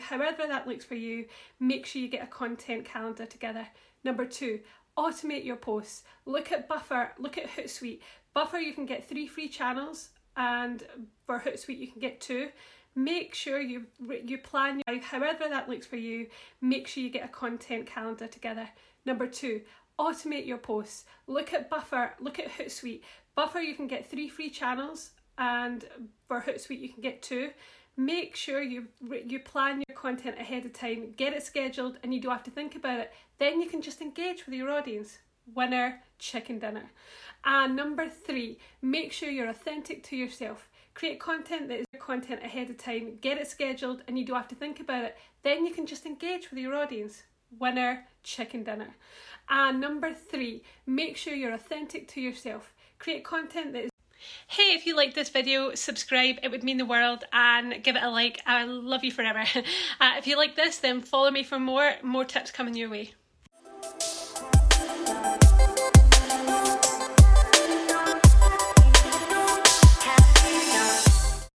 however that looks for you, make sure you get a content calendar together. Number two, automate your posts. Look at Buffer, look at Hootsuite. Buffer, you can get three free channels, and for Hootsuite, you can get two. Make sure you you plan your life however that looks for you. Make sure you get a content calendar together. Number two, automate your posts. Look at Buffer, look at Hootsuite. Buffer, you can get three free channels, and for Hootsuite, you can get two make sure you you plan your content ahead of time get it scheduled and you don't have to think about it. Then you can just engage with your audience. Winner chicken dinner. And number three make sure you're authentic to yourself. Create content that is content ahead of time get it scheduled and you don't have to think about it. Then you can just engage with your audience. Winner chicken dinner. And number three make sure you're authentic to yourself. Create content that is Hey, if you like this video, subscribe, it would mean the world, and give it a like. I love you forever. Uh, if you like this, then follow me for more, more tips coming your way.